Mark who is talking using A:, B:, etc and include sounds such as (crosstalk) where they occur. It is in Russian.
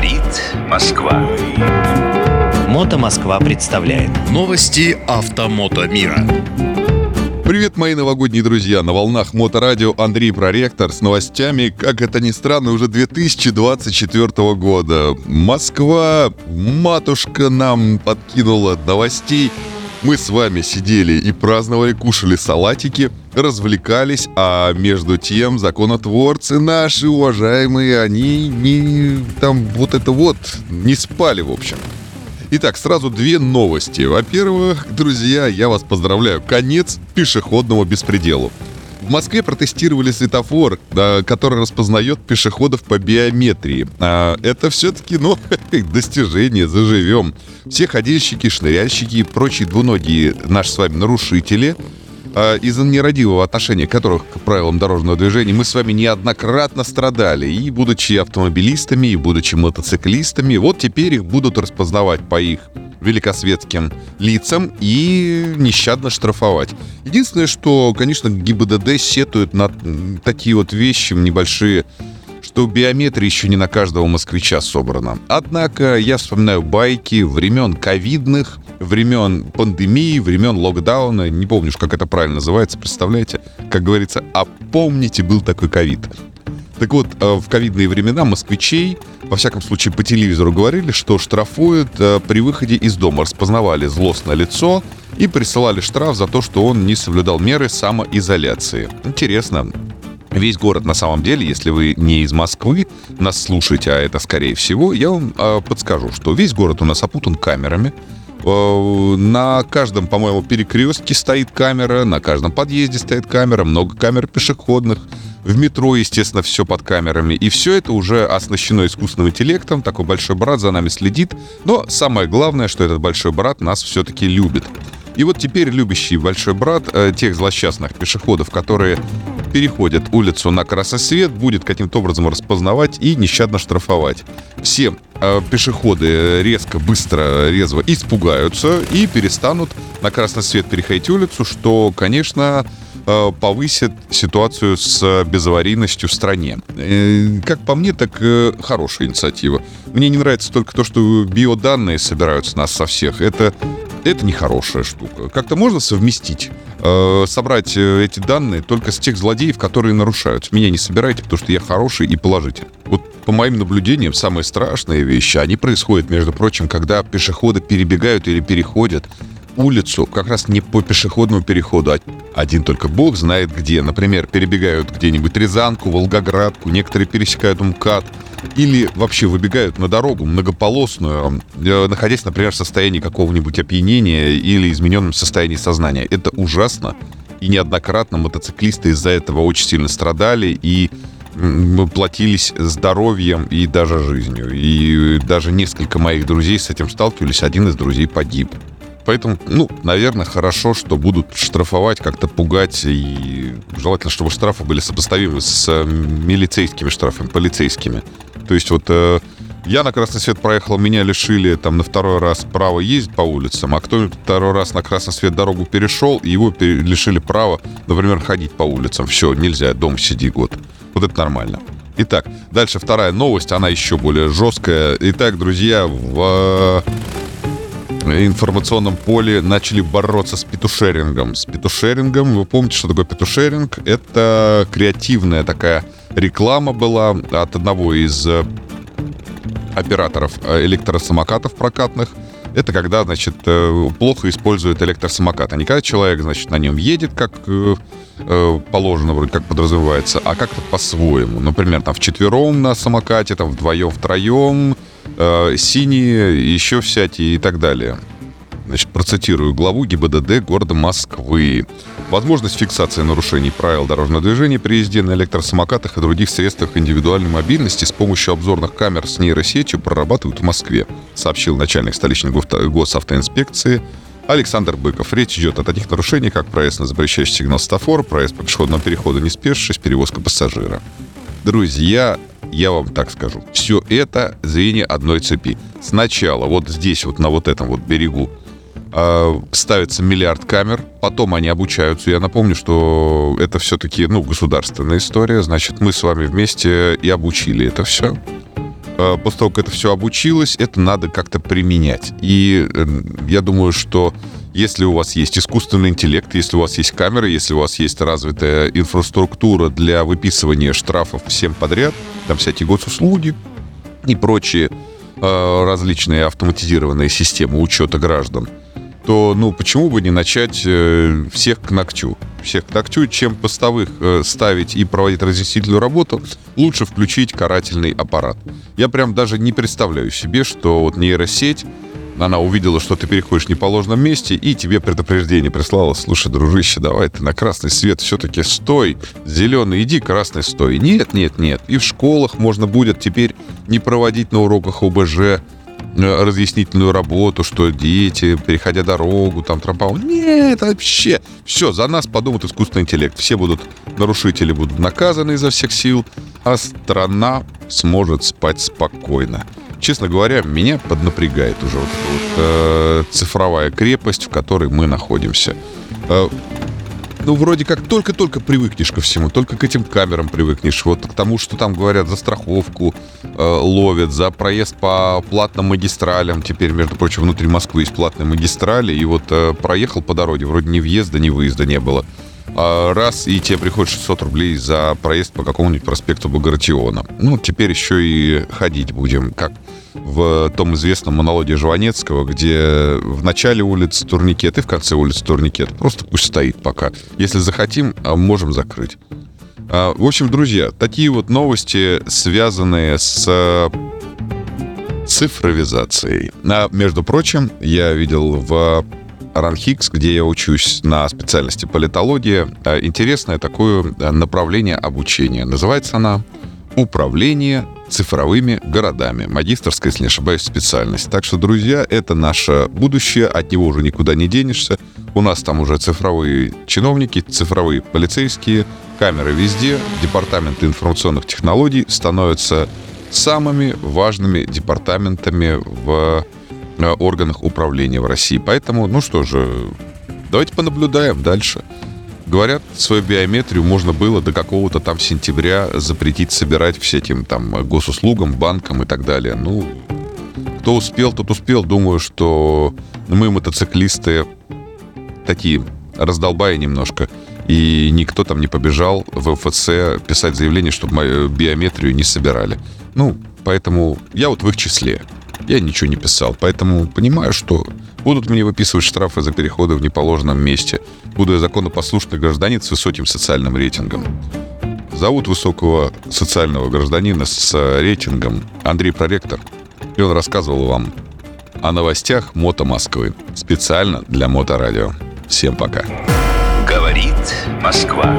A: Говорит Москва.
B: Мото Москва представляет
C: Новости автомото мира.
D: Привет, мои новогодние друзья! На волнах Моторадио Андрей Проректор с новостями, как это ни странно, уже 2024 года. Москва, матушка нам подкинула новостей. Мы с вами сидели и праздновали, кушали салатики, развлекались, а между тем законотворцы наши уважаемые, они не там вот это вот не спали, в общем. Итак, сразу две новости. Во-первых, друзья, я вас поздравляю. Конец пешеходному беспределу. В Москве протестировали светофор, который распознает пешеходов по биометрии. А это все-таки, ну, (laughs) достижение, заживем. Все ходильщики, шныряльщики и прочие двуногие наши с вами нарушители – а, из-за нерадивого отношения которых к правилам дорожного движения мы с вами неоднократно страдали. И будучи автомобилистами, и будучи мотоциклистами, вот теперь их будут распознавать по их великосветским лицам и нещадно штрафовать. Единственное, что, конечно, ГИБДД сетует на такие вот вещи небольшие, что биометрия еще не на каждого москвича собрана. Однако я вспоминаю байки времен ковидных, времен пандемии, времен локдауна, не помню, как это правильно называется, представляете? Как говорится, а помните, был такой ковид. Так вот, э, в ковидные времена москвичей, во всяком случае по телевизору говорили, что штрафуют э, при выходе из дома, распознавали злостное лицо и присылали штраф за то, что он не соблюдал меры самоизоляции. Интересно. Весь город на самом деле, если вы не из Москвы, нас слушаете, а это скорее всего, я вам э, подскажу, что весь город у нас опутан камерами, на каждом, по-моему, перекрестке стоит камера, на каждом подъезде стоит камера, много камер пешеходных. В метро, естественно, все под камерами. И все это уже оснащено искусственным интеллектом. Такой большой брат за нами следит. Но самое главное, что этот большой брат нас все-таки любит. И вот теперь любящий большой брат э, тех злосчастных пешеходов, которые переходят улицу на красный свет, будет каким-то образом распознавать и нещадно штрафовать. Все э, пешеходы резко, быстро, резво испугаются и перестанут на красный свет переходить улицу, что, конечно, э, повысит ситуацию с безаварийностью в стране. Э, как по мне, так э, хорошая инициатива. Мне не нравится только то, что биоданные собираются нас со всех. Это это нехорошая штука. Как-то можно совместить, э, собрать э, эти данные только с тех злодеев, которые нарушают. Меня не собирайте, потому что я хороший и положитель. Вот по моим наблюдениям, самые страшные вещи, они происходят, между прочим, когда пешеходы перебегают или переходят улицу как раз не по пешеходному переходу, а один только бог знает где. Например, перебегают где-нибудь Рязанку, Волгоградку, некоторые пересекают МКАД – или вообще выбегают на дорогу многополосную, э, находясь, например, в состоянии какого-нибудь опьянения или измененном состоянии сознания. Это ужасно. И неоднократно мотоциклисты из-за этого очень сильно страдали и платились здоровьем и даже жизнью. И даже несколько моих друзей с этим сталкивались. Один из друзей погиб. Поэтому, ну, наверное, хорошо, что будут штрафовать, как-то пугать. И желательно, чтобы штрафы были сопоставимы с э, милицейскими штрафами, полицейскими. То есть вот э, я на красный свет проехал, меня лишили там на второй раз права ездить по улицам, а кто второй раз на красный свет дорогу перешел, его лишили права, например, ходить по улицам. Все, нельзя, дом сиди год. Вот это нормально. Итак, дальше вторая новость, она еще более жесткая. Итак, друзья, в э, информационном поле начали бороться с петушерингом. С петушерингом, вы помните, что такое петушеринг? Это креативная такая реклама была от одного из э, операторов э, электросамокатов прокатных. Это когда, значит, э, плохо используют электросамокат. А не когда человек, значит, на нем едет, как положено, вроде как подразумевается, а как-то по-своему. Например, там вчетвером на самокате, там вдвоем, втроем, синие, еще всякие и так далее. Значит, процитирую главу ГИБДД города Москвы. Возможность фиксации нарушений правил дорожного движения при езде на электросамокатах и других средствах индивидуальной мобильности с помощью обзорных камер с нейросетью прорабатывают в Москве, сообщил начальник столичной госавтоинспекции Александр Быков. Речь идет о таких нарушениях, как проезд на запрещающий сигнал стафор, проезд по пешеходному переходу не спешившись, перевозка пассажира. Друзья, я вам так скажу, все это звенья одной цепи. Сначала вот здесь, вот на вот этом вот берегу ставится миллиард камер, потом они обучаются. Я напомню, что это все-таки ну, государственная история, значит, мы с вами вместе и обучили это все. э, после того, как это все обучилось, это надо как-то применять. И э, я думаю, что если у вас есть искусственный интеллект, если у вас есть камеры, если у вас есть развитая инфраструктура для выписывания штрафов всем подряд, там всякие госуслуги и прочие э, различные автоматизированные системы учета граждан, то, ну, почему бы не начать э, всех к ногтю? Всех к ногтю, чем постовых э, ставить и проводить разъяснительную работу, лучше включить карательный аппарат. Я прям даже не представляю себе, что вот нейросеть она увидела, что ты переходишь в неположенном месте, и тебе предупреждение прислала. Слушай, дружище, давай ты на красный свет все-таки стой. Зеленый, иди, красный стой. Нет, нет, нет. И в школах можно будет теперь не проводить на уроках ОБЖ разъяснительную работу, что дети, переходя дорогу, там трампау. Нет, вообще. Все, за нас подумает искусственный интеллект. Все будут, нарушители будут наказаны изо всех сил, а страна сможет спать спокойно честно говоря, меня поднапрягает уже вот, вот э, цифровая крепость, в которой мы находимся. Э, ну, вроде как только-только привыкнешь ко всему, только к этим камерам привыкнешь, вот к тому, что там говорят за страховку э, ловят, за проезд по платным магистралям. Теперь, между прочим, внутри Москвы есть платные магистрали, и вот э, проехал по дороге, вроде ни въезда, ни выезда не было. А раз, и тебе приходит 600 рублей за проезд по какому-нибудь проспекту Багратиона. Ну, теперь еще и ходить будем, как в том известном монологе Жванецкого, где в начале улицы турникет и в конце улицы турникет. Просто пусть стоит пока. Если захотим, а можем закрыть. А, в общем, друзья, такие вот новости, связанные с цифровизацией. А, между прочим, я видел в РАНХИКС, где я учусь на специальности политология, интересное такое направление обучения. Называется она «Управление цифровыми городами. Магистрская, если не ошибаюсь, специальность. Так что, друзья, это наше будущее, от него уже никуда не денешься. У нас там уже цифровые чиновники, цифровые полицейские, камеры везде, департаменты информационных технологий становятся самыми важными департаментами в э, органах управления в России. Поэтому, ну что же, давайте понаблюдаем дальше. Говорят, свою биометрию можно было до какого-то там сентября запретить собирать всяким там госуслугам, банкам и так далее. Ну, кто успел, тот успел. Думаю, что мы, мотоциклисты, такие раздолбая немножко. И никто там не побежал в ФЦ писать заявление, чтобы мою биометрию не собирали. Ну, поэтому я вот в их числе. Я ничего не писал. Поэтому понимаю, что Будут мне выписывать штрафы за переходы в неположенном месте. Буду я законопослушный гражданин с высоким социальным рейтингом. Зовут высокого социального гражданина с рейтингом Андрей Проректор. И он рассказывал вам о новостях Мото Москвы. Специально для Моторадио. Всем пока.
B: Говорит Москва.